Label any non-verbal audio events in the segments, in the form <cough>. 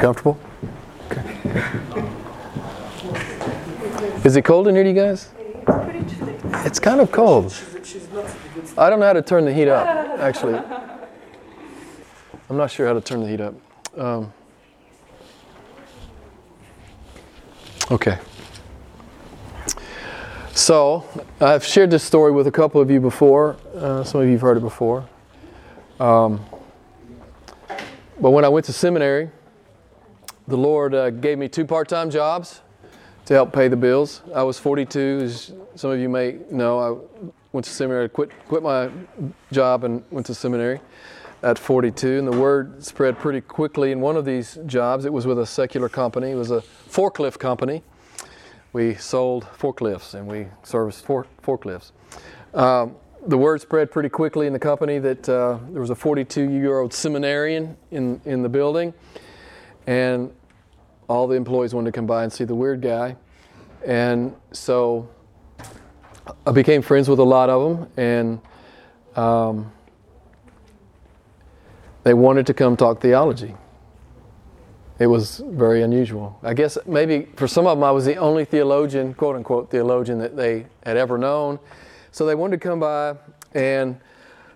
comfortable? Okay. Is it cold in here, you guys? It's kind of cold. I don't know how to turn the heat up, actually. I'm not sure how to turn the heat up. Um, okay. So, I've shared this story with a couple of you before. Uh, some of you have heard it before. Um, but when I went to seminary, the Lord uh, gave me two part time jobs to help pay the bills. I was 42, as some of you may know. I went to seminary, quit, quit my job, and went to seminary at 42. And the word spread pretty quickly in one of these jobs. It was with a secular company, it was a forklift company. We sold forklifts and we serviced for, forklifts. Um, the word spread pretty quickly in the company that uh, there was a 42 year old seminarian in, in the building, and all the employees wanted to come by and see the weird guy. And so I became friends with a lot of them, and um, they wanted to come talk theology. It was very unusual. I guess maybe for some of them, I was the only theologian, quote unquote, theologian that they had ever known. So they wanted to come by and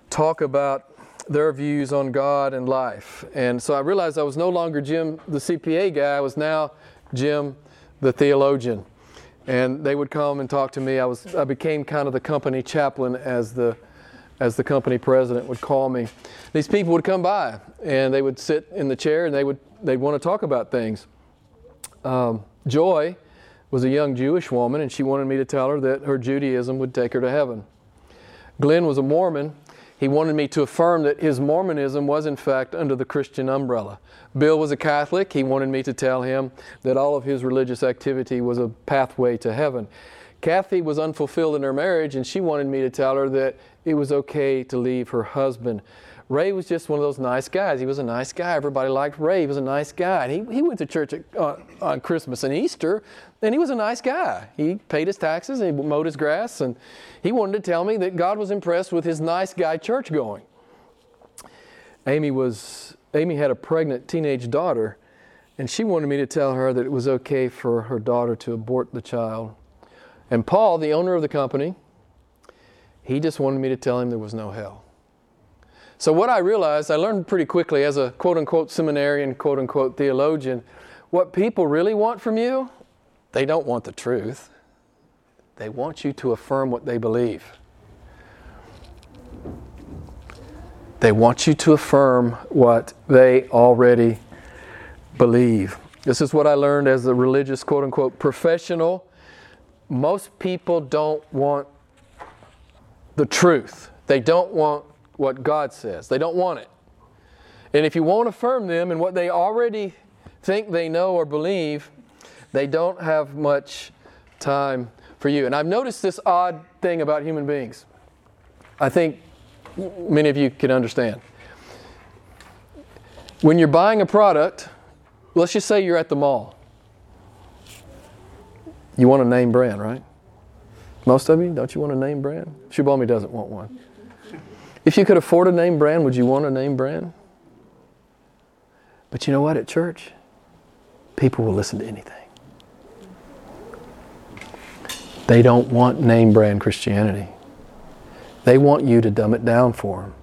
talk about their views on God and life. And so I realized I was no longer Jim, the CPA guy, I was now Jim, the theologian. And they would come and talk to me. I, was, I became kind of the company chaplain as the, as the company president would call me. These people would come by and they would sit in the chair and they would they'd want to talk about things. Um, Joy, was a young Jewish woman, and she wanted me to tell her that her Judaism would take her to heaven. Glenn was a Mormon. He wanted me to affirm that his Mormonism was, in fact, under the Christian umbrella. Bill was a Catholic. He wanted me to tell him that all of his religious activity was a pathway to heaven. Kathy was unfulfilled in her marriage, and she wanted me to tell her that it was okay to leave her husband. Ray was just one of those nice guys. He was a nice guy. Everybody liked Ray. He was a nice guy. And he, he went to church at, on Christmas and Easter, and he was a nice guy. He paid his taxes and he mowed his grass, and he wanted to tell me that God was impressed with his nice guy church going. Amy was Amy had a pregnant teenage daughter, and she wanted me to tell her that it was okay for her daughter to abort the child. And Paul, the owner of the company, he just wanted me to tell him there was no hell. So, what I realized, I learned pretty quickly as a quote unquote seminarian, quote unquote theologian, what people really want from you, they don't want the truth. They want you to affirm what they believe. They want you to affirm what they already believe. This is what I learned as a religious, quote unquote, professional. Most people don't want the truth. They don't want what God says. They don't want it. And if you won't affirm them in what they already think they know or believe, they don't have much time for you. And I've noticed this odd thing about human beings. I think many of you can understand. When you're buying a product, let's just say you're at the mall. You want a name brand, right? Most of you, don't you want a name brand? Shubami doesn't want one. If you could afford a name brand, would you want a name brand? But you know what? At church, people will listen to anything. They don't want name brand Christianity. They want you to dumb it down for them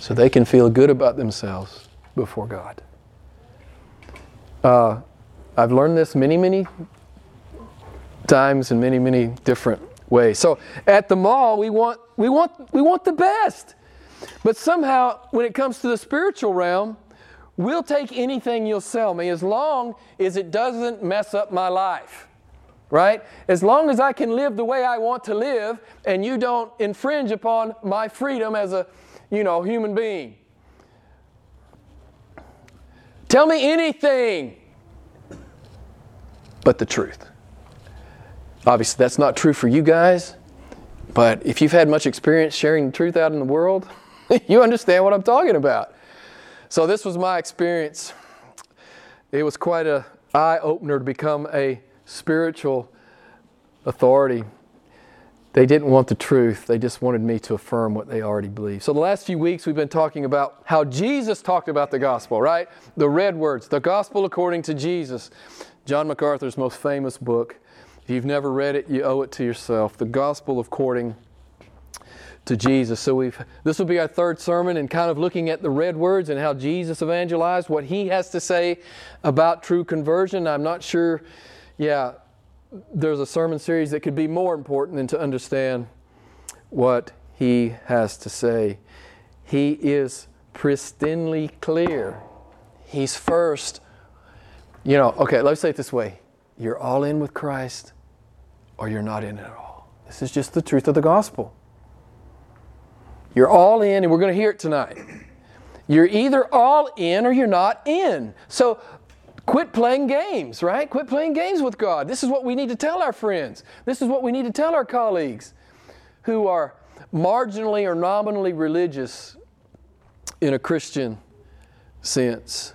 so they can feel good about themselves before God. Uh, I've learned this many, many times in many, many different ways. So at the mall, we want, we want, we want the best. But somehow, when it comes to the spiritual realm, we'll take anything you'll sell me as long as it doesn't mess up my life. Right? As long as I can live the way I want to live and you don't infringe upon my freedom as a, you know, human being. Tell me anything but the truth. Obviously, that's not true for you guys, but if you've had much experience sharing the truth out in the world, <laughs> you understand what I'm talking about. So, this was my experience. It was quite an eye opener to become a spiritual authority. they didn't want the truth. They just wanted me to affirm what they already believed. So, the last few weeks, we've been talking about how Jesus talked about the gospel, right? The red words, the gospel according to Jesus. John MacArthur's most famous book. If you've never read it, you owe it to yourself. The gospel according to Jesus. So we've this will be our third sermon and kind of looking at the red words and how Jesus evangelized, what he has to say about true conversion. I'm not sure, yeah, there's a sermon series that could be more important than to understand what he has to say. He is pristinely clear. He's first. You know, okay, let's say it this way you're all in with Christ or you're not in at all. This is just the truth of the gospel. You're all in, and we're going to hear it tonight. You're either all in or you're not in. So quit playing games, right? Quit playing games with God. This is what we need to tell our friends. This is what we need to tell our colleagues who are marginally or nominally religious in a Christian sense.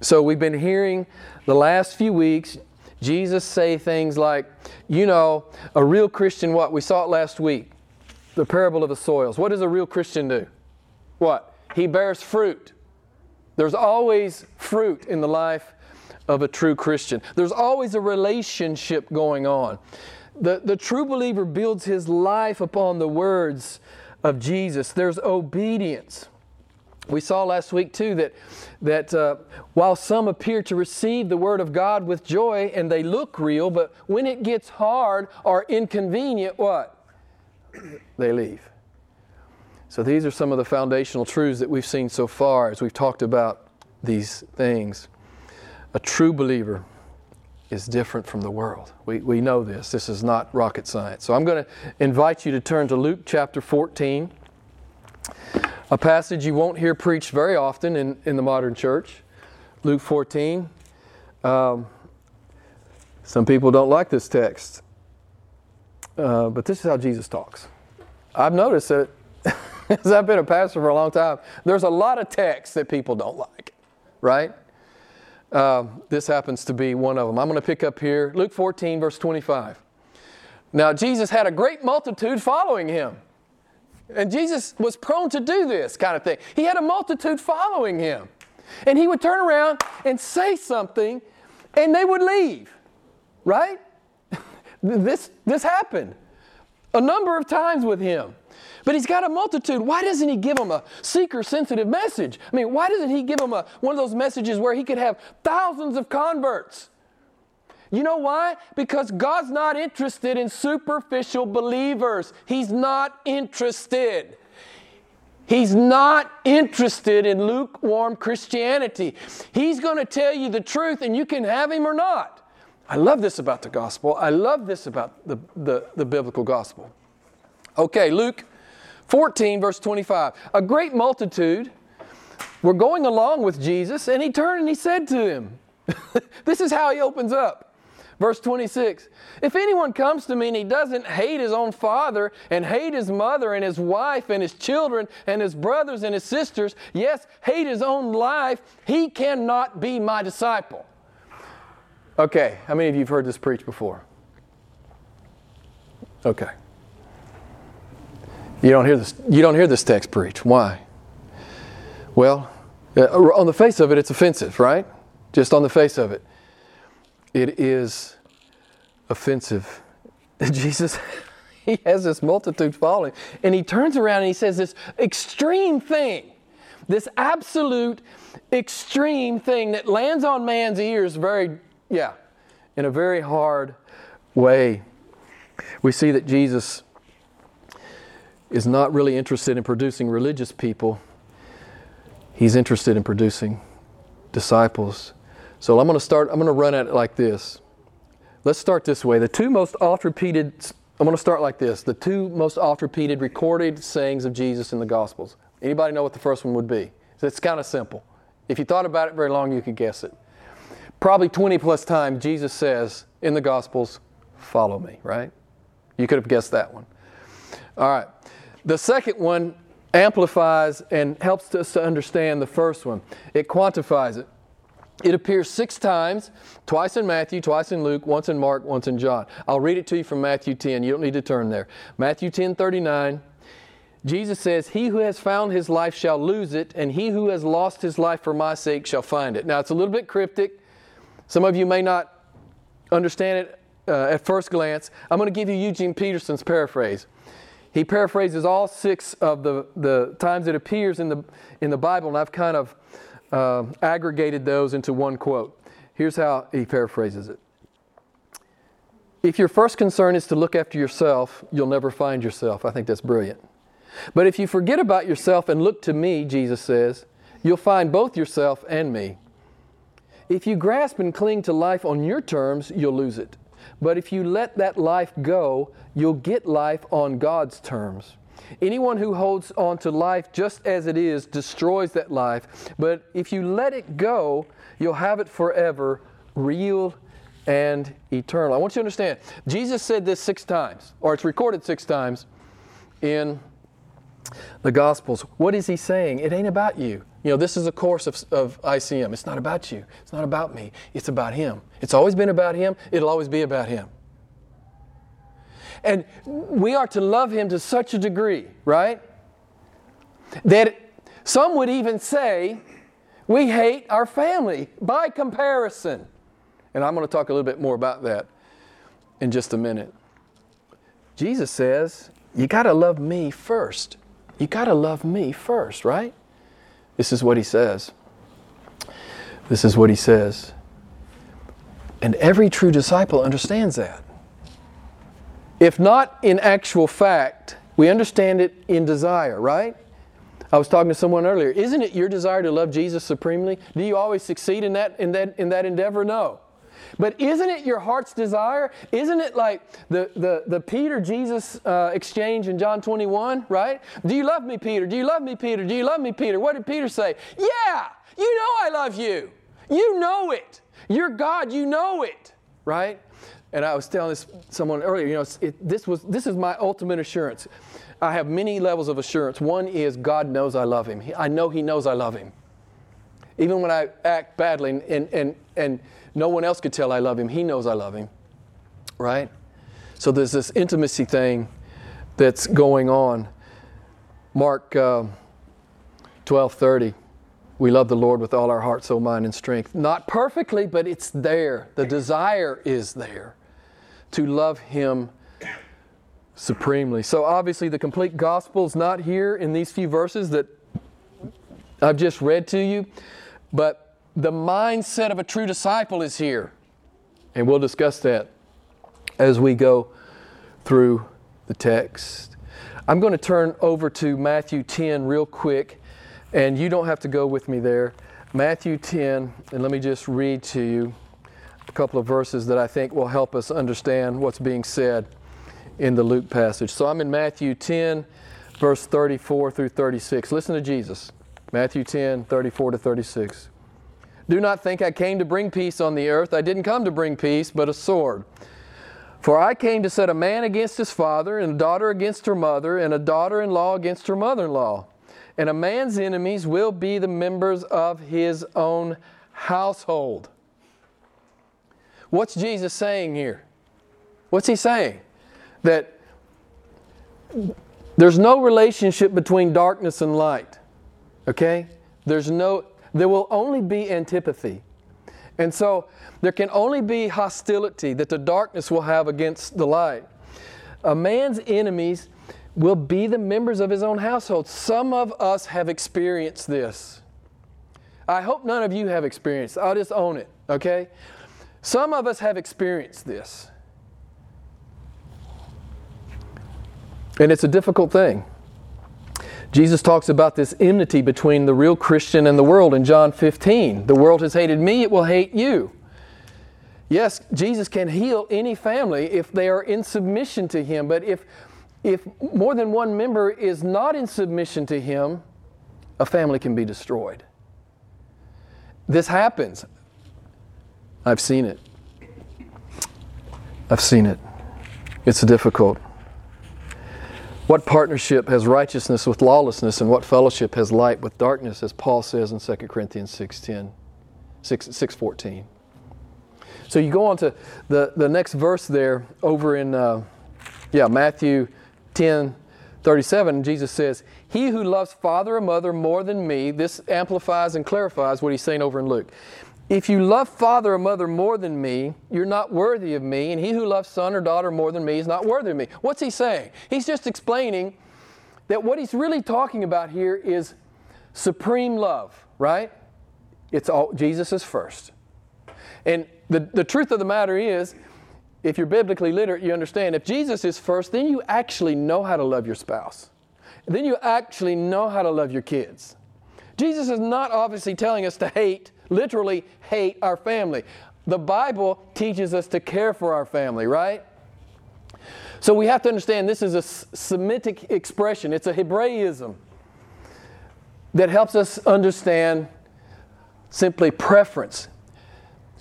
So we've been hearing the last few weeks Jesus say things like, you know, a real Christian, what? We saw it last week the parable of the soils. What does a real Christian do? What? He bears fruit. There's always fruit in the life of a true Christian. There's always a relationship going on. The, the true believer builds his life upon the words of Jesus. There's obedience. We saw last week too that, that uh, while some appear to receive the Word of God with joy and they look real, but when it gets hard or inconvenient, what? <clears throat> they leave. So these are some of the foundational truths that we've seen so far as we've talked about these things. A true believer is different from the world. We, we know this. This is not rocket science. So I'm going to invite you to turn to Luke chapter 14, a passage you won't hear preached very often in, in the modern church. Luke 14. Um, some people don't like this text. Uh, but this is how Jesus talks. I've noticed that <laughs> as I've been a pastor for a long time, there's a lot of texts that people don't like, right? Uh, this happens to be one of them. I'm going to pick up here Luke 14, verse 25. Now, Jesus had a great multitude following him. And Jesus was prone to do this kind of thing. He had a multitude following him. And he would turn around and say something, and they would leave, right? <laughs> This, this happened a number of times with him. But he's got a multitude. Why doesn't he give them a seeker sensitive message? I mean, why doesn't he give them a, one of those messages where he could have thousands of converts? You know why? Because God's not interested in superficial believers. He's not interested. He's not interested in lukewarm Christianity. He's going to tell you the truth and you can have him or not. I love this about the gospel. I love this about the, the, the biblical gospel. Okay, Luke 14, verse 25. A great multitude were going along with Jesus, and he turned and he said to him, <laughs> This is how he opens up. Verse 26 If anyone comes to me and he doesn't hate his own father, and hate his mother, and his wife, and his children, and his brothers, and his sisters, yes, hate his own life, he cannot be my disciple. Okay, how many of you have heard this preached before? Okay. You don't hear this, you don't hear this text preached. Why? Well, uh, on the face of it, it's offensive, right? Just on the face of it. It is offensive. Jesus, <laughs> he has this multitude following, and he turns around and he says this extreme thing, this absolute extreme thing that lands on man's ears very yeah, in a very hard way. We see that Jesus is not really interested in producing religious people, he's interested in producing disciples. So I'm going to start, I'm going to run at it like this. Let's start this way. The two most oft repeated, I'm going to start like this. The two most oft repeated recorded sayings of Jesus in the Gospels. Anybody know what the first one would be? It's kind of simple. If you thought about it very long, you could guess it probably 20 plus times Jesus says in the Gospels, Follow me, right? You could have guessed that one. All right. The second one amplifies and helps us to understand the first one, it quantifies it. It appears six times, twice in Matthew, twice in Luke, once in Mark, once in John. I'll read it to you from Matthew 10. You don't need to turn there. Matthew 10 39. Jesus says, He who has found his life shall lose it, and he who has lost his life for my sake shall find it. Now, it's a little bit cryptic. Some of you may not understand it uh, at first glance. I'm going to give you Eugene Peterson's paraphrase. He paraphrases all six of the, the times it appears in the, in the Bible, and I've kind of uh, aggregated those into one quote. Here's how he paraphrases it If your first concern is to look after yourself, you'll never find yourself. I think that's brilliant. But if you forget about yourself and look to me, Jesus says, you'll find both yourself and me. If you grasp and cling to life on your terms, you'll lose it. But if you let that life go, you'll get life on God's terms. Anyone who holds on to life just as it is destroys that life. But if you let it go, you'll have it forever, real and eternal. I want you to understand, Jesus said this six times, or it's recorded six times in the Gospels. What is he saying? It ain't about you. You know, this is a course of, of ICM. It's not about you. It's not about me. It's about him. It's always been about him. It'll always be about him. And we are to love him to such a degree, right? That some would even say we hate our family by comparison. And I'm going to talk a little bit more about that in just a minute. Jesus says, You got to love me first. You got to love me first, right? This is what he says. This is what he says. And every true disciple understands that. If not in actual fact, we understand it in desire, right? I was talking to someone earlier. Isn't it your desire to love Jesus supremely? Do you always succeed in that in that in that endeavor? No. But isn't it your heart's desire? Isn't it like the, the, the Peter Jesus uh, exchange in John 21, right? Do you love me, Peter? Do you love me, Peter? Do you love me, Peter? What did Peter say? Yeah, you know I love you. You know it. You're God, you know it, right? And I was telling this someone earlier, you know, it, this was this is my ultimate assurance. I have many levels of assurance. One is God knows I love Him. I know He knows I love Him. Even when I act badly and, and, and, and no one else could tell I love Him, He knows I love Him. Right? So there's this intimacy thing that's going on. Mark uh, 12 30. We love the Lord with all our heart, soul, mind, and strength. Not perfectly, but it's there. The desire is there to love Him supremely. So obviously, the complete gospel is not here in these few verses that I've just read to you, but the mindset of a true disciple is here. And we'll discuss that as we go through the text. I'm going to turn over to Matthew 10 real quick, and you don't have to go with me there. Matthew 10, and let me just read to you couple of verses that I think will help us understand what's being said in the Luke passage. So I'm in Matthew 10, verse 34 through 36. Listen to Jesus. Matthew 10, 34 to 36. Do not think I came to bring peace on the earth. I didn't come to bring peace, but a sword. For I came to set a man against his father, and a daughter against her mother, and a daughter in law against her mother in law. And a man's enemies will be the members of his own household. What's Jesus saying here? What's he saying? That there's no relationship between darkness and light. Okay? There's no, there will only be antipathy. And so there can only be hostility that the darkness will have against the light. A man's enemies will be the members of his own household. Some of us have experienced this. I hope none of you have experienced. I'll just own it, okay? Some of us have experienced this. And it's a difficult thing. Jesus talks about this enmity between the real Christian and the world in John 15. The world has hated me, it will hate you. Yes, Jesus can heal any family if they are in submission to Him, but if, if more than one member is not in submission to Him, a family can be destroyed. This happens. I've seen it. I've seen it. It's difficult. What partnership has righteousness with lawlessness, and what fellowship has light with darkness, as Paul says in 2 Corinthians 6.10? 6, 614. So you go on to the, the next verse there over in, uh, yeah, Matthew 10, 37, Jesus says, He who loves father or mother more than me, this amplifies and clarifies what he's saying over in Luke. If you love father or mother more than me, you're not worthy of me, and he who loves son or daughter more than me is not worthy of me. What's he saying? He's just explaining that what he's really talking about here is supreme love, right? It's all Jesus is first. And the, the truth of the matter is, if you're biblically literate, you understand if Jesus is first, then you actually know how to love your spouse. Then you actually know how to love your kids. Jesus is not obviously telling us to hate, literally hate our family. The Bible teaches us to care for our family, right? So we have to understand this is a Semitic expression, it's a Hebraism that helps us understand simply preference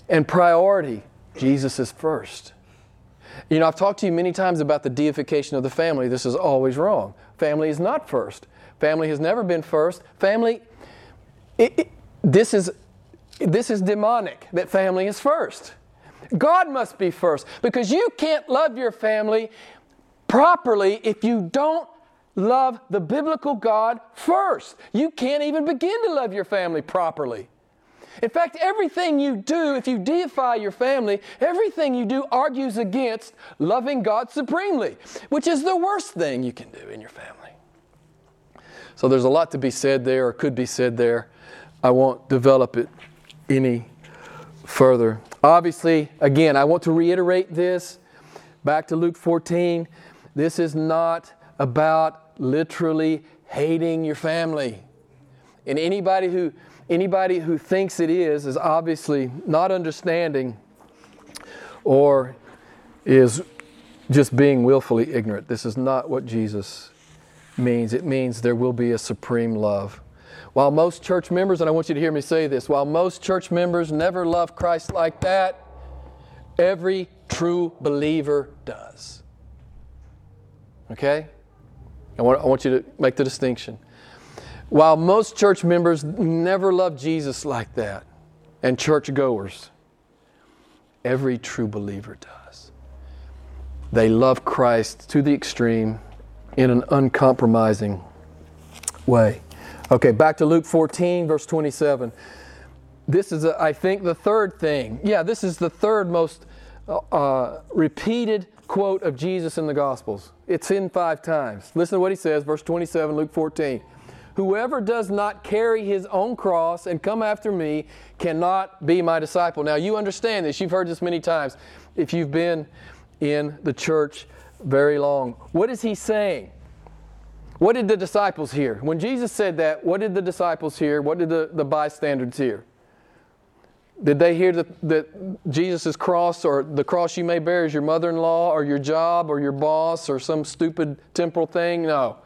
and priority. Jesus is first. You know, I've talked to you many times about the deification of the family. This is always wrong. Family is not first. Family has never been first. Family, it, it, this is this is demonic that family is first. God must be first because you can't love your family properly if you don't love the biblical God first. You can't even begin to love your family properly. In fact, everything you do, if you deify your family, everything you do argues against loving God supremely, which is the worst thing you can do in your family. So there's a lot to be said there, or could be said there. I won't develop it any further. Obviously, again, I want to reiterate this. Back to Luke 14. This is not about literally hating your family. And anybody who Anybody who thinks it is is obviously not understanding or is just being willfully ignorant. This is not what Jesus means. It means there will be a supreme love. While most church members, and I want you to hear me say this, while most church members never love Christ like that, every true believer does. Okay? I want, I want you to make the distinction. While most church members never love Jesus like that, and church goers, every true believer does. They love Christ to the extreme in an uncompromising way. Okay, back to Luke 14, verse 27. This is, a, I think, the third thing. Yeah, this is the third most uh, uh repeated quote of Jesus in the Gospels. It's in five times. Listen to what he says, verse 27, Luke 14. Whoever does not carry his own cross and come after me cannot be my disciple. Now, you understand this. You've heard this many times if you've been in the church very long. What is he saying? What did the disciples hear? When Jesus said that, what did the disciples hear? What did the, the bystanders hear? Did they hear that, that Jesus' cross or the cross you may bear is your mother in law or your job or your boss or some stupid temporal thing? No.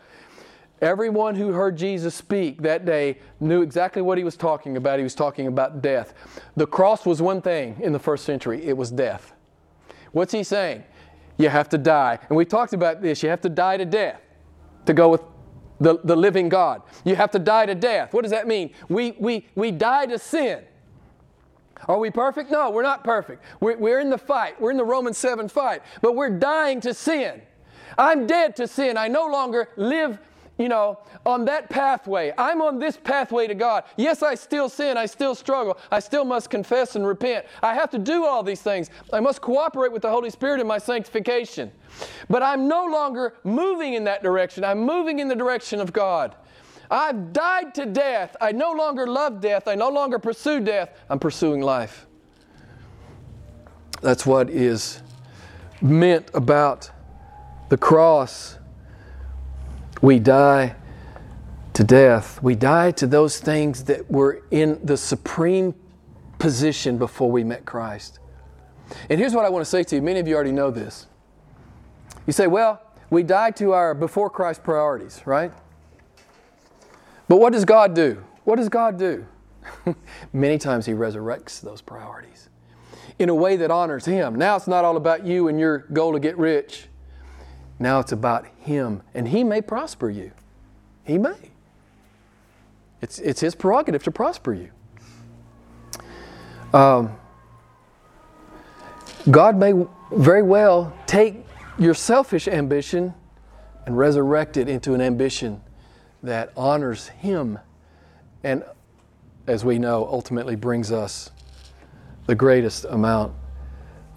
Everyone who heard Jesus speak that day knew exactly what he was talking about. He was talking about death. The cross was one thing in the first century it was death. What's he saying? You have to die. And we talked about this. You have to die to death to go with the, the living God. You have to die to death. What does that mean? We, we, we die to sin. Are we perfect? No, we're not perfect. We're, we're in the fight. We're in the Romans 7 fight. But we're dying to sin. I'm dead to sin. I no longer live you know, on that pathway. I'm on this pathway to God. Yes, I still sin. I still struggle. I still must confess and repent. I have to do all these things. I must cooperate with the Holy Spirit in my sanctification. But I'm no longer moving in that direction. I'm moving in the direction of God. I've died to death. I no longer love death. I no longer pursue death. I'm pursuing life. That's what is meant about the cross we die to death. We die to those things that were in the supreme position before we met Christ. And here's what I want to say to you. Many of you already know this. You say, well, we die to our before Christ priorities, right? But what does God do? What does God do? <laughs> Many times He resurrects those priorities in a way that honors Him. Now it's not all about you and your goal to get rich. Now it's about Him, and He may prosper you. He may. It's, it's His prerogative to prosper you. Um, God may very well take your selfish ambition and resurrect it into an ambition that honors Him and, as we know, ultimately brings us the greatest amount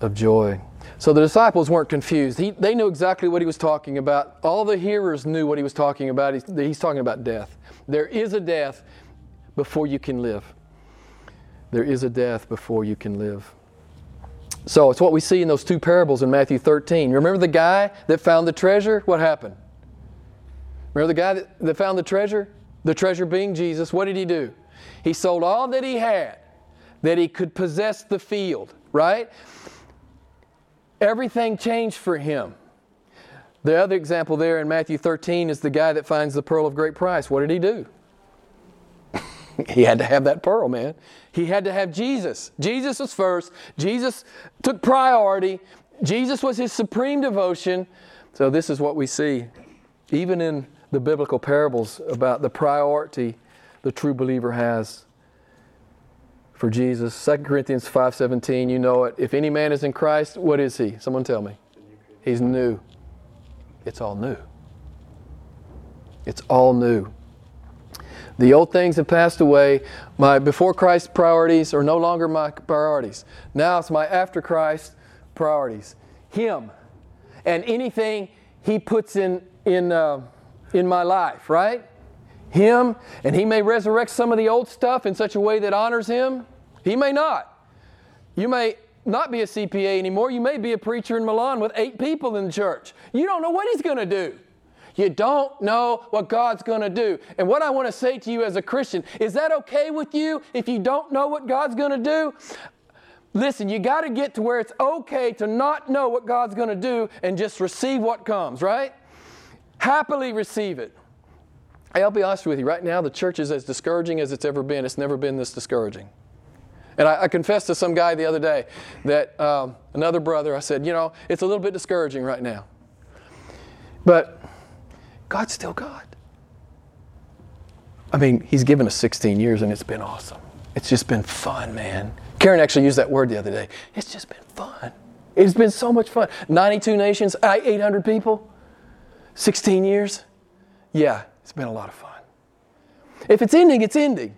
of joy. So the disciples weren't confused. He, they knew exactly what he was talking about. All the hearers knew what he was talking about. He's, he's talking about death. There is a death before you can live. There is a death before you can live. So it's what we see in those two parables in Matthew 13. Remember the guy that found the treasure? What happened? Remember the guy that, that found the treasure? The treasure being Jesus. What did he do? He sold all that he had that he could possess the field, right? Everything changed for him. The other example there in Matthew 13 is the guy that finds the pearl of great price. What did he do? <laughs> he had to have that pearl, man. He had to have Jesus. Jesus was first. Jesus took priority. Jesus was his supreme devotion. So, this is what we see, even in the biblical parables, about the priority the true believer has for Jesus. 2 Corinthians 5:17, you know it. If any man is in Christ, what is he? Someone tell me. He's new. It's all new. It's all new. The old things have passed away. My before Christ priorities are no longer my priorities. Now it's my after Christ priorities. Him and anything He puts in in uh, in my life, right? Him, and He may resurrect some of the old stuff in such a way that honors Him. He may not. You may not be a CPA anymore. You may be a preacher in Milan with eight people in the church. You don't know what He's going to do. You don't know what God's going to do. And what I want to say to you as a Christian is that okay with you if you don't know what God's going to do? Listen, you got to get to where it's okay to not know what God's going to do and just receive what comes, right? Happily receive it. I'll be honest with you, right now the church is as discouraging as it's ever been. It's never been this discouraging. And I, I confessed to some guy the other day that um, another brother, I said, you know, it's a little bit discouraging right now. But God's still God. I mean, He's given us 16 years and it's been awesome. It's just been fun, man. Karen actually used that word the other day. It's just been fun. It's been so much fun. 92 nations, 800 people, 16 years. Yeah, it's been a lot of fun. If it's ending, it's ending.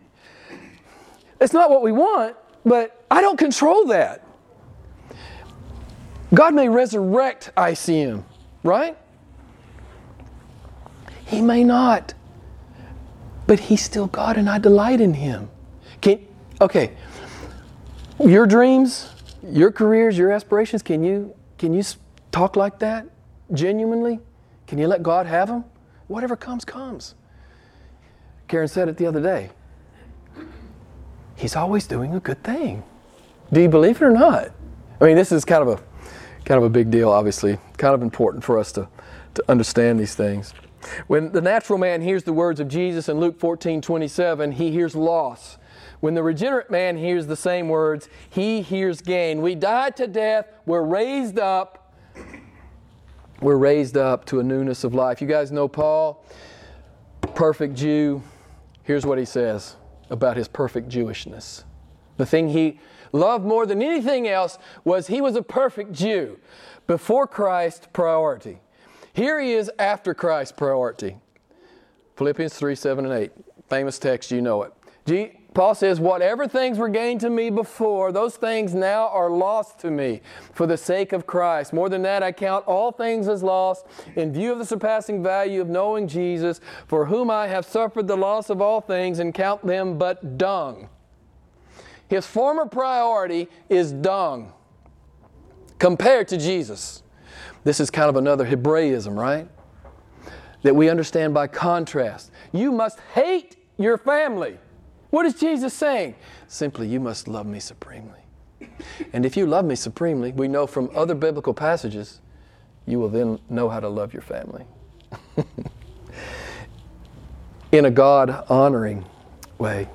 It's not what we want, but I don't control that. God may resurrect ICM, right? He may not. But He's still God and I delight in Him. Can, okay, your dreams, your careers, your aspirations, can you, can you talk like that genuinely? Can you let God have them? Whatever comes, comes. Karen said it the other day. He's always doing a good thing. Do you believe it or not? I mean, this is kind of a kind of a big deal, obviously. Kind of important for us to, to understand these things. When the natural man hears the words of Jesus in Luke 14 27, he hears loss. When the regenerate man hears the same words, he hears gain. We died to death, we're raised up. We're raised up to a newness of life. You guys know Paul, perfect Jew. Here's what he says about his perfect Jewishness. The thing he loved more than anything else was he was a perfect Jew. Before Christ, priority. Here he is after Christ, priority. Philippians 3 7 and 8. Famous text, you know it. Paul says, Whatever things were gained to me before, those things now are lost to me for the sake of Christ. More than that, I count all things as lost in view of the surpassing value of knowing Jesus, for whom I have suffered the loss of all things and count them but dung. His former priority is dung compared to Jesus. This is kind of another Hebraism, right? That we understand by contrast. You must hate your family. What is Jesus saying? Simply, you must love me supremely. And if you love me supremely, we know from other biblical passages, you will then know how to love your family. <laughs> In a God honoring way,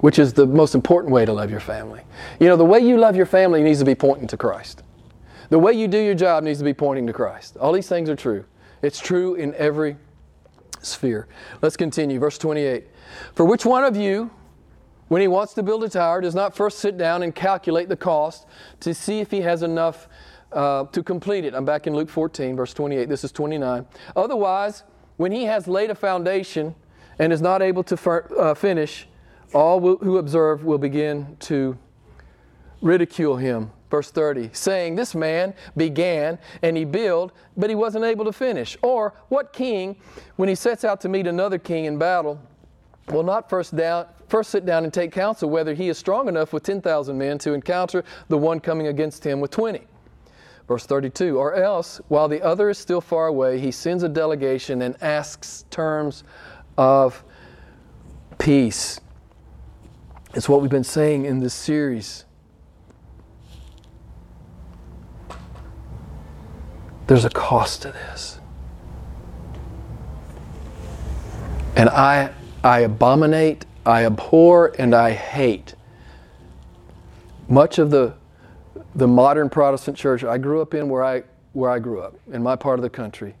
which is the most important way to love your family. You know, the way you love your family needs to be pointing to Christ. The way you do your job needs to be pointing to Christ. All these things are true. It's true in every sphere. Let's continue. Verse 28. For which one of you, when he wants to build a tower, does not first sit down and calculate the cost to see if he has enough uh, to complete it. I'm back in Luke 14, verse 28. This is 29. Otherwise, when he has laid a foundation and is not able to fir- uh, finish, all will, who observe will begin to ridicule him. Verse 30, saying, This man began and he built, but he wasn't able to finish. Or, what king, when he sets out to meet another king in battle, will not first, down, first sit down and take counsel whether he is strong enough with 10,000 men to encounter the one coming against him with 20? Verse 32, or else, while the other is still far away, he sends a delegation and asks terms of peace. It's what we've been saying in this series. There's a cost to this. And I, I abominate, I abhor, and I hate much of the, the modern Protestant church I grew up in, where I, where I grew up, in my part of the country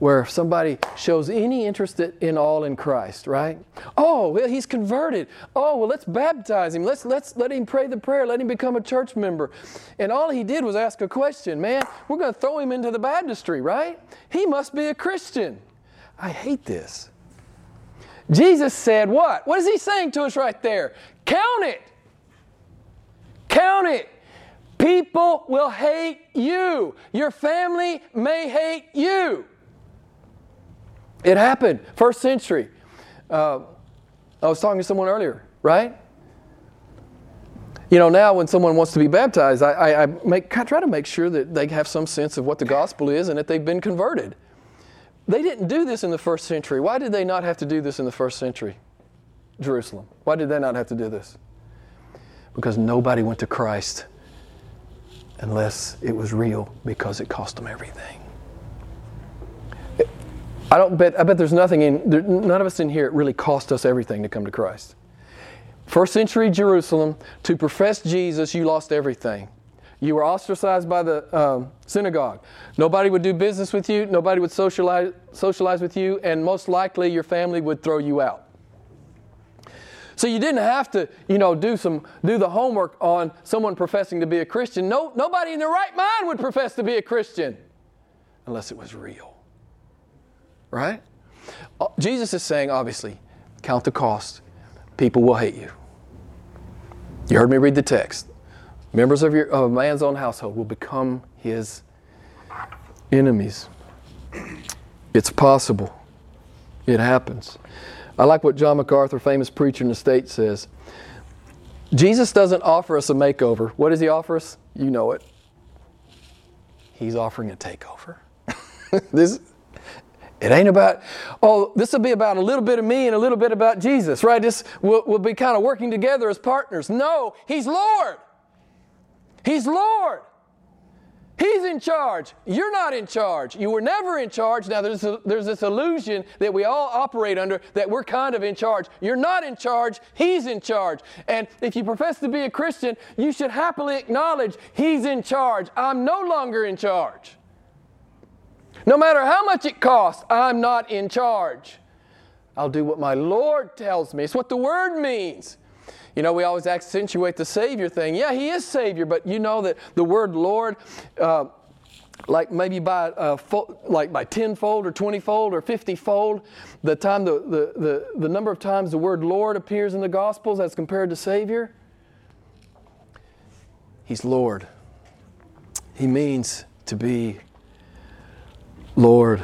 where if somebody shows any interest in all in Christ, right? Oh, well, he's converted. Oh, well, let's baptize him. Let's, let's let him pray the prayer. Let him become a church member. And all he did was ask a question. Man, we're going to throw him into the baptistry, right? He must be a Christian. I hate this. Jesus said what? What is he saying to us right there? Count it. Count it. People will hate you. Your family may hate you. It happened, first century. Uh, I was talking to someone earlier, right? You know, now when someone wants to be baptized, I, I, I make, I try to make sure that they have some sense of what the gospel is and that they've been converted. They didn't do this in the first century. Why did they not have to do this in the first century? Jerusalem. Why did they not have to do this? Because nobody went to Christ unless it was real because it cost them everything. I don't bet. I bet there's nothing in. There, none of us in here. It really cost us everything to come to Christ. First century Jerusalem. To profess Jesus, you lost everything. You were ostracized by the um, synagogue. Nobody would do business with you. Nobody would socialize socialize with you, and most likely your family would throw you out. So you didn't have to, you know, do some do the homework on someone professing to be a Christian. No, nobody in their right mind would profess to be a Christian unless it was real. Right? Uh, Jesus is saying, obviously, count the cost. People will hate you. You heard me read the text. Members of, your, of a man's own household will become his enemies. It's possible. It happens. I like what John MacArthur, famous preacher in the States, says. Jesus doesn't offer us a makeover. What does he offer us? You know it. He's offering a takeover. <laughs> this, it ain't about, oh, this will be about a little bit of me and a little bit about Jesus, right? This we'll, we'll be kind of working together as partners. No, He's Lord. He's Lord. He's in charge. You're not in charge. You were never in charge. Now, there's, a, there's this illusion that we all operate under that we're kind of in charge. You're not in charge. He's in charge. And if you profess to be a Christian, you should happily acknowledge He's in charge. I'm no longer in charge. No matter how much it costs, I'm not in charge. I'll do what my Lord tells me. It's what the word means. You know, we always accentuate the Savior thing. Yeah, He is Savior, but you know that the word Lord, uh, like maybe by uh, fo- like by tenfold or twentyfold or fiftyfold, the time the, the, the, the number of times the word Lord appears in the Gospels as compared to Savior, He's Lord. He means to be Lord,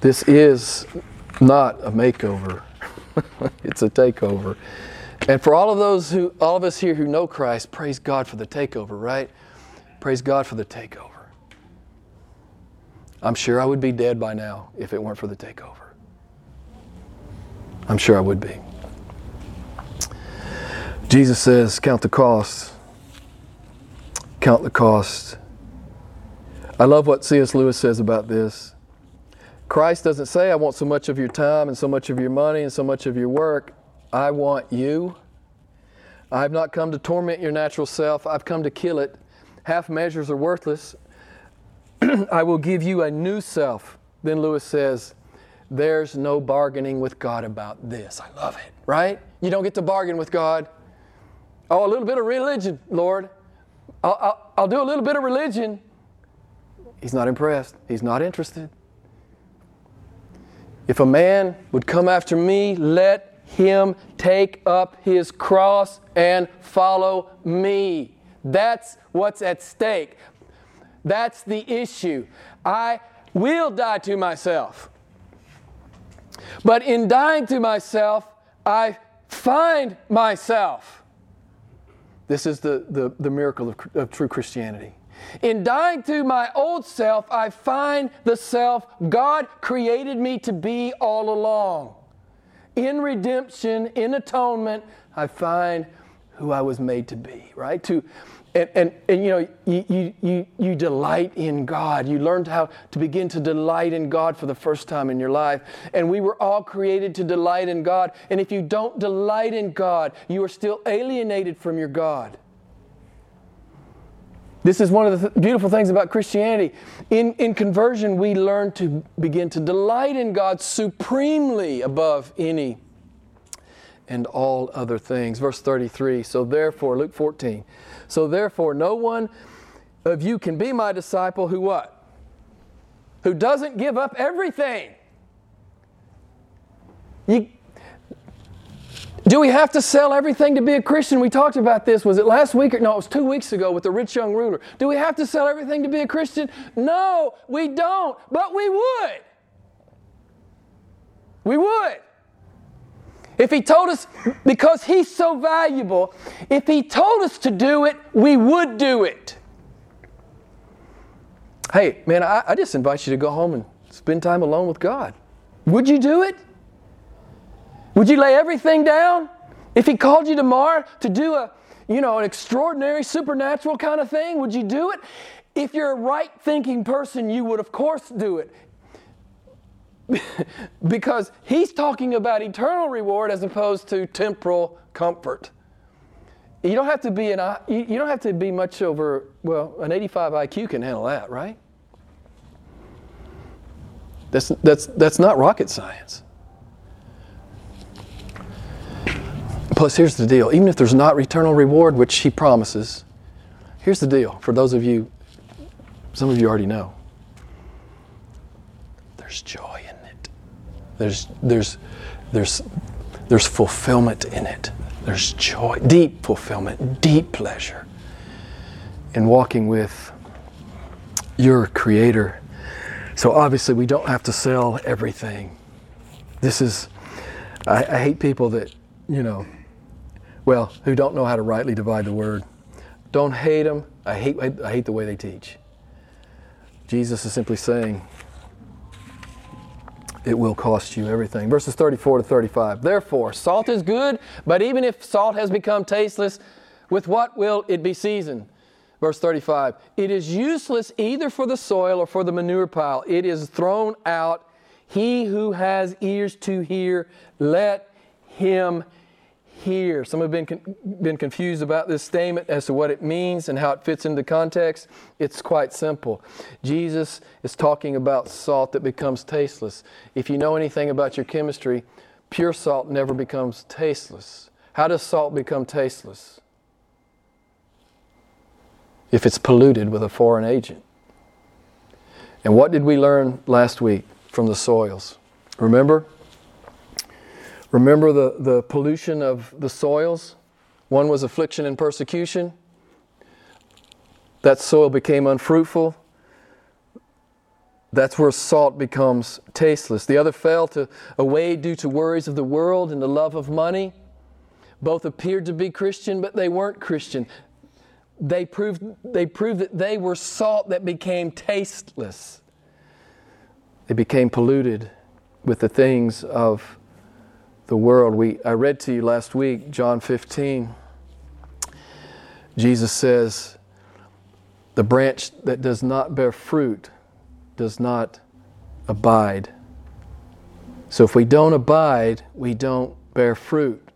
this is not a makeover, <laughs> it's a takeover. And for all of those who, all of us here who know Christ, praise God for the takeover, right? Praise God for the takeover. I'm sure I would be dead by now if it weren't for the takeover. I'm sure I would be. Jesus says, Count the cost. Count the cost. I love what C.S. Lewis says about this. Christ doesn't say, I want so much of your time and so much of your money and so much of your work. I want you. I have not come to torment your natural self, I've come to kill it. Half measures are worthless. <clears throat> I will give you a new self. Then Lewis says, There's no bargaining with God about this. I love it, right? You don't get to bargain with God. Oh, a little bit of religion, Lord. I'll, I'll, I'll do a little bit of religion. He's not impressed. He's not interested. If a man would come after me, let him take up his cross and follow me. That's what's at stake. That's the issue. I will die to myself. But in dying to myself, I find myself. This is the, the, the miracle of, of true Christianity. In dying to my old self, I find the self God created me to be all along. In redemption, in atonement, I find who I was made to be, right? To and, and, and you know you, you, you, delight in god. You learned how to begin to delight in god for the first time in your life. And we were all created to delight in god. And if you don't delight in god you are still alienated from your god this is one of the th- beautiful things about Christianity. In, in conversion, we learn to begin to delight in God supremely above any and all other things. Verse 33 So therefore, Luke 14, so therefore, no one of you can be my disciple who what? Who doesn't give up everything. You, do we have to sell everything to be a Christian? We talked about this. Was it last week or no? It was two weeks ago with the rich young ruler. Do we have to sell everything to be a Christian? No, we don't, but we would. We would. If he told us, because he's so valuable, if he told us to do it, we would do it. Hey, man, I, I just invite you to go home and spend time alone with God. Would you do it? Would you lay everything down? If he called you tomorrow to do a, you know, an extraordinary supernatural kind of thing, would you do it? If you're a right thinking person, you would, of course, do it. <laughs> because he's talking about eternal reward as opposed to temporal comfort. You don't have to be an you don't have to be much over well an 85 IQ can handle that, right? That's that's that's not rocket science. Plus, here's the deal: even if there's not eternal reward, which he promises, here's the deal. For those of you, some of you already know, there's joy in it, there's, there's, there's, there's fulfillment in it. There's joy, deep fulfillment, deep pleasure in walking with your Creator. So obviously, we don't have to sell everything. This is, I, I hate people that, you know, well, who don't know how to rightly divide the word. Don't hate them. I hate, I hate the way they teach. Jesus is simply saying, it will cost you everything. Verses 34 to 35. Therefore, salt is good, but even if salt has become tasteless, with what will it be seasoned? Verse 35 It is useless either for the soil or for the manure pile. It is thrown out. He who has ears to hear, let him hear. Some have been, been confused about this statement as to what it means and how it fits into context. It's quite simple. Jesus is talking about salt that becomes tasteless. If you know anything about your chemistry, pure salt never becomes tasteless. How does salt become tasteless? If it's polluted with a foreign agent. And what did we learn last week from the soils? Remember? Remember the, the pollution of the soils? One was affliction and persecution. That soil became unfruitful. That's where salt becomes tasteless. The other fell to away due to worries of the world and the love of money. Both appeared to be Christian, but they weren't Christian. They proved, they proved that they were salt that became tasteless. They became polluted with the things of the world. We, I read to you last week, John 15. Jesus says, The branch that does not bear fruit does not abide. So if we don't abide, we don't bear fruit.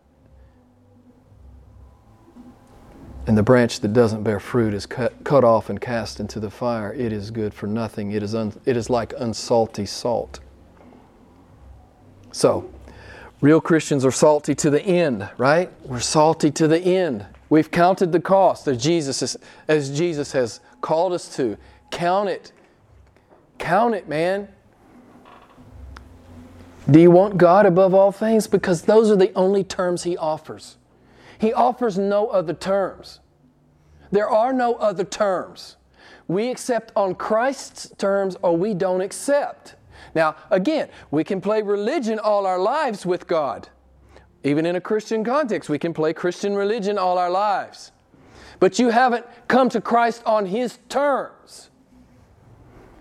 And the branch that doesn't bear fruit is cut, cut off and cast into the fire. It is good for nothing. It is, un, it is like unsalty salt. So, Real Christians are salty to the end, right? We're salty to the end. We've counted the cost as Jesus, is, as Jesus has called us to. Count it. Count it, man. Do you want God above all things? Because those are the only terms He offers. He offers no other terms. There are no other terms. We accept on Christ's terms or we don't accept. Now, again, we can play religion all our lives with God. Even in a Christian context, we can play Christian religion all our lives. But you haven't come to Christ on His terms.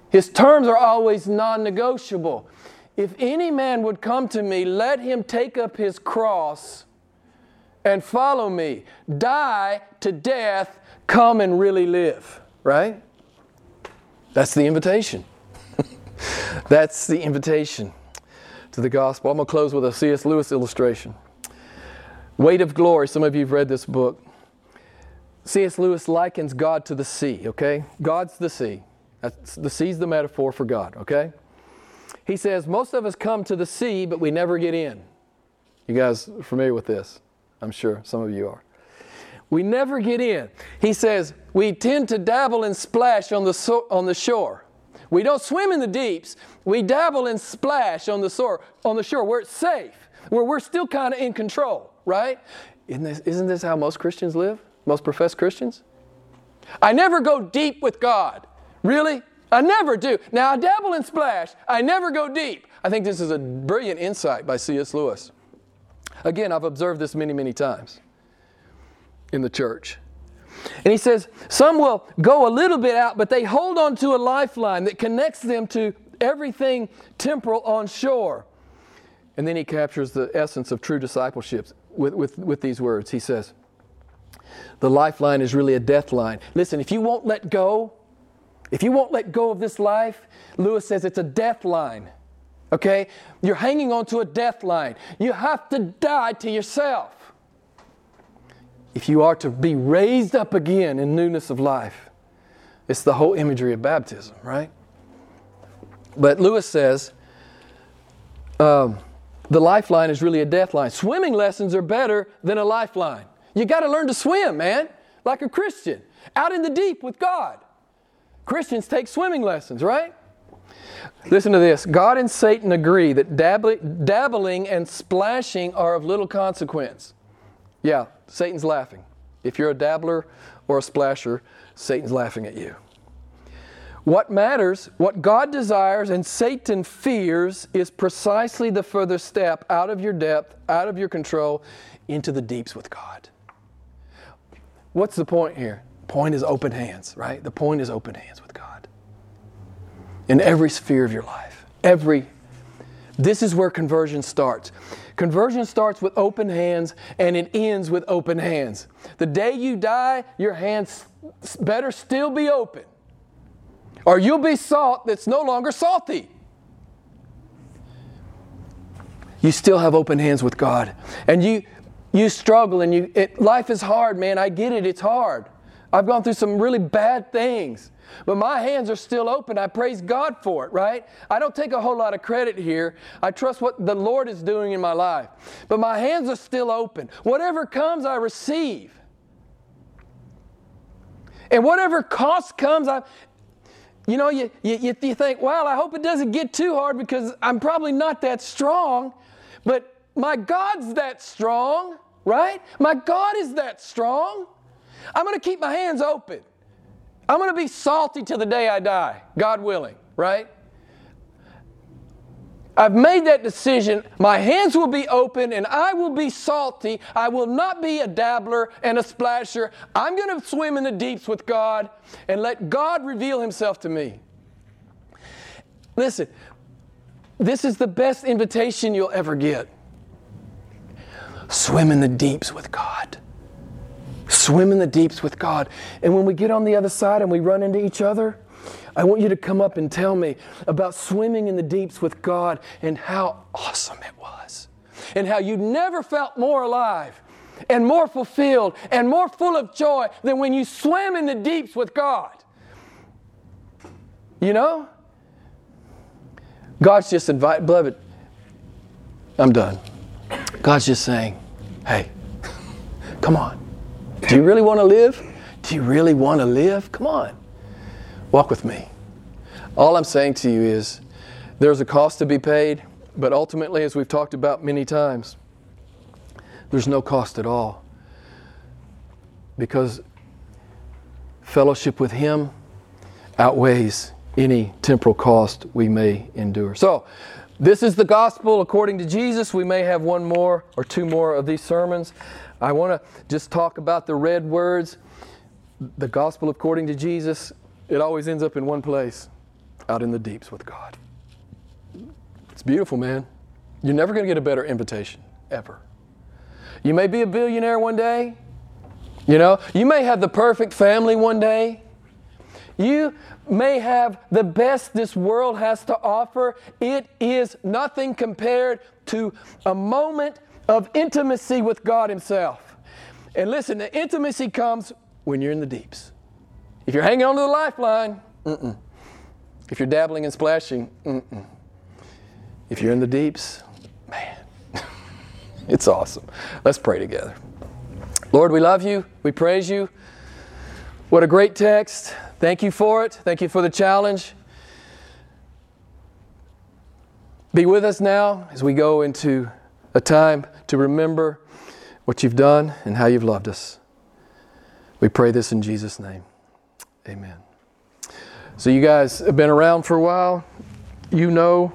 His terms are always non negotiable. If any man would come to me, let him take up his cross and follow me. Die to death, come and really live. Right? That's the invitation. That's the invitation to the gospel. I'm going to close with a C.S. Lewis illustration. Weight of Glory. Some of you have read this book. C.S. Lewis likens God to the sea, okay? God's the sea. That's, the sea's the metaphor for God, okay? He says, Most of us come to the sea, but we never get in. You guys familiar with this? I'm sure some of you are. We never get in. He says, We tend to dabble and splash on the, so- on the shore. We don't swim in the deeps. We dabble and splash on the, shore, on the shore where it's safe, where we're still kind of in control, right? Isn't this, isn't this how most Christians live? Most professed Christians? I never go deep with God. Really? I never do. Now, I dabble and splash. I never go deep. I think this is a brilliant insight by C.S. Lewis. Again, I've observed this many, many times in the church. And he says, some will go a little bit out, but they hold on to a lifeline that connects them to everything temporal on shore. And then he captures the essence of true discipleship with, with, with these words. He says, The lifeline is really a death line. Listen, if you won't let go, if you won't let go of this life, Lewis says it's a death line. Okay? You're hanging on to a death line. You have to die to yourself. If you are to be raised up again in newness of life, it's the whole imagery of baptism, right? But Lewis says um, the lifeline is really a death line. Swimming lessons are better than a lifeline. You got to learn to swim, man, like a Christian, out in the deep with God. Christians take swimming lessons, right? Listen to this God and Satan agree that dabbling and splashing are of little consequence. Yeah, Satan's laughing. If you're a dabbler or a splasher, Satan's laughing at you. What matters, what God desires and Satan fears, is precisely the further step out of your depth, out of your control, into the deeps with God. What's the point here? Point is open hands, right? The point is open hands with God. In every sphere of your life. Every this is where conversion starts. Conversion starts with open hands and it ends with open hands. The day you die, your hands better still be open, or you'll be salt that's no longer salty. You still have open hands with God, and you you struggle, and you it, life is hard, man. I get it; it's hard. I've gone through some really bad things. But my hands are still open. I praise God for it, right? I don't take a whole lot of credit here. I trust what the Lord is doing in my life. But my hands are still open. Whatever comes, I receive. And whatever cost comes, I, you know, you, you, you think, well, I hope it doesn't get too hard because I'm probably not that strong. But my God's that strong, right? My God is that strong. I'm going to keep my hands open. I'm going to be salty till the day I die, God willing, right? I've made that decision. My hands will be open and I will be salty. I will not be a dabbler and a splasher. I'm going to swim in the deeps with God and let God reveal Himself to me. Listen, this is the best invitation you'll ever get. Swim in the deeps with God. Swim in the deeps with God. And when we get on the other side and we run into each other, I want you to come up and tell me about swimming in the deeps with God and how awesome it was. And how you never felt more alive and more fulfilled and more full of joy than when you swam in the deeps with God. You know? God's just inviting, beloved, I'm done. God's just saying, hey, come on. Do you really want to live? Do you really want to live? Come on. Walk with me. All I'm saying to you is there's a cost to be paid, but ultimately, as we've talked about many times, there's no cost at all. Because fellowship with Him outweighs any temporal cost we may endure. So, this is the gospel according to Jesus. We may have one more or two more of these sermons. I want to just talk about the red words. The gospel according to Jesus, it always ends up in one place out in the deeps with God. It's beautiful, man. You're never going to get a better invitation, ever. You may be a billionaire one day. You know, you may have the perfect family one day. You may have the best this world has to offer. It is nothing compared to a moment of intimacy with God Himself. And listen, the intimacy comes when you're in the deeps. If you're hanging onto the lifeline, mm-mm. If you're dabbling and splashing, mm-mm. If you're in the deeps, man, <laughs> it's awesome. Let's pray together. Lord, we love you. We praise you. What a great text. Thank you for it. Thank you for the challenge. Be with us now as we go into a time to remember what you've done and how you've loved us. We pray this in Jesus' name. Amen. So, you guys have been around for a while. You know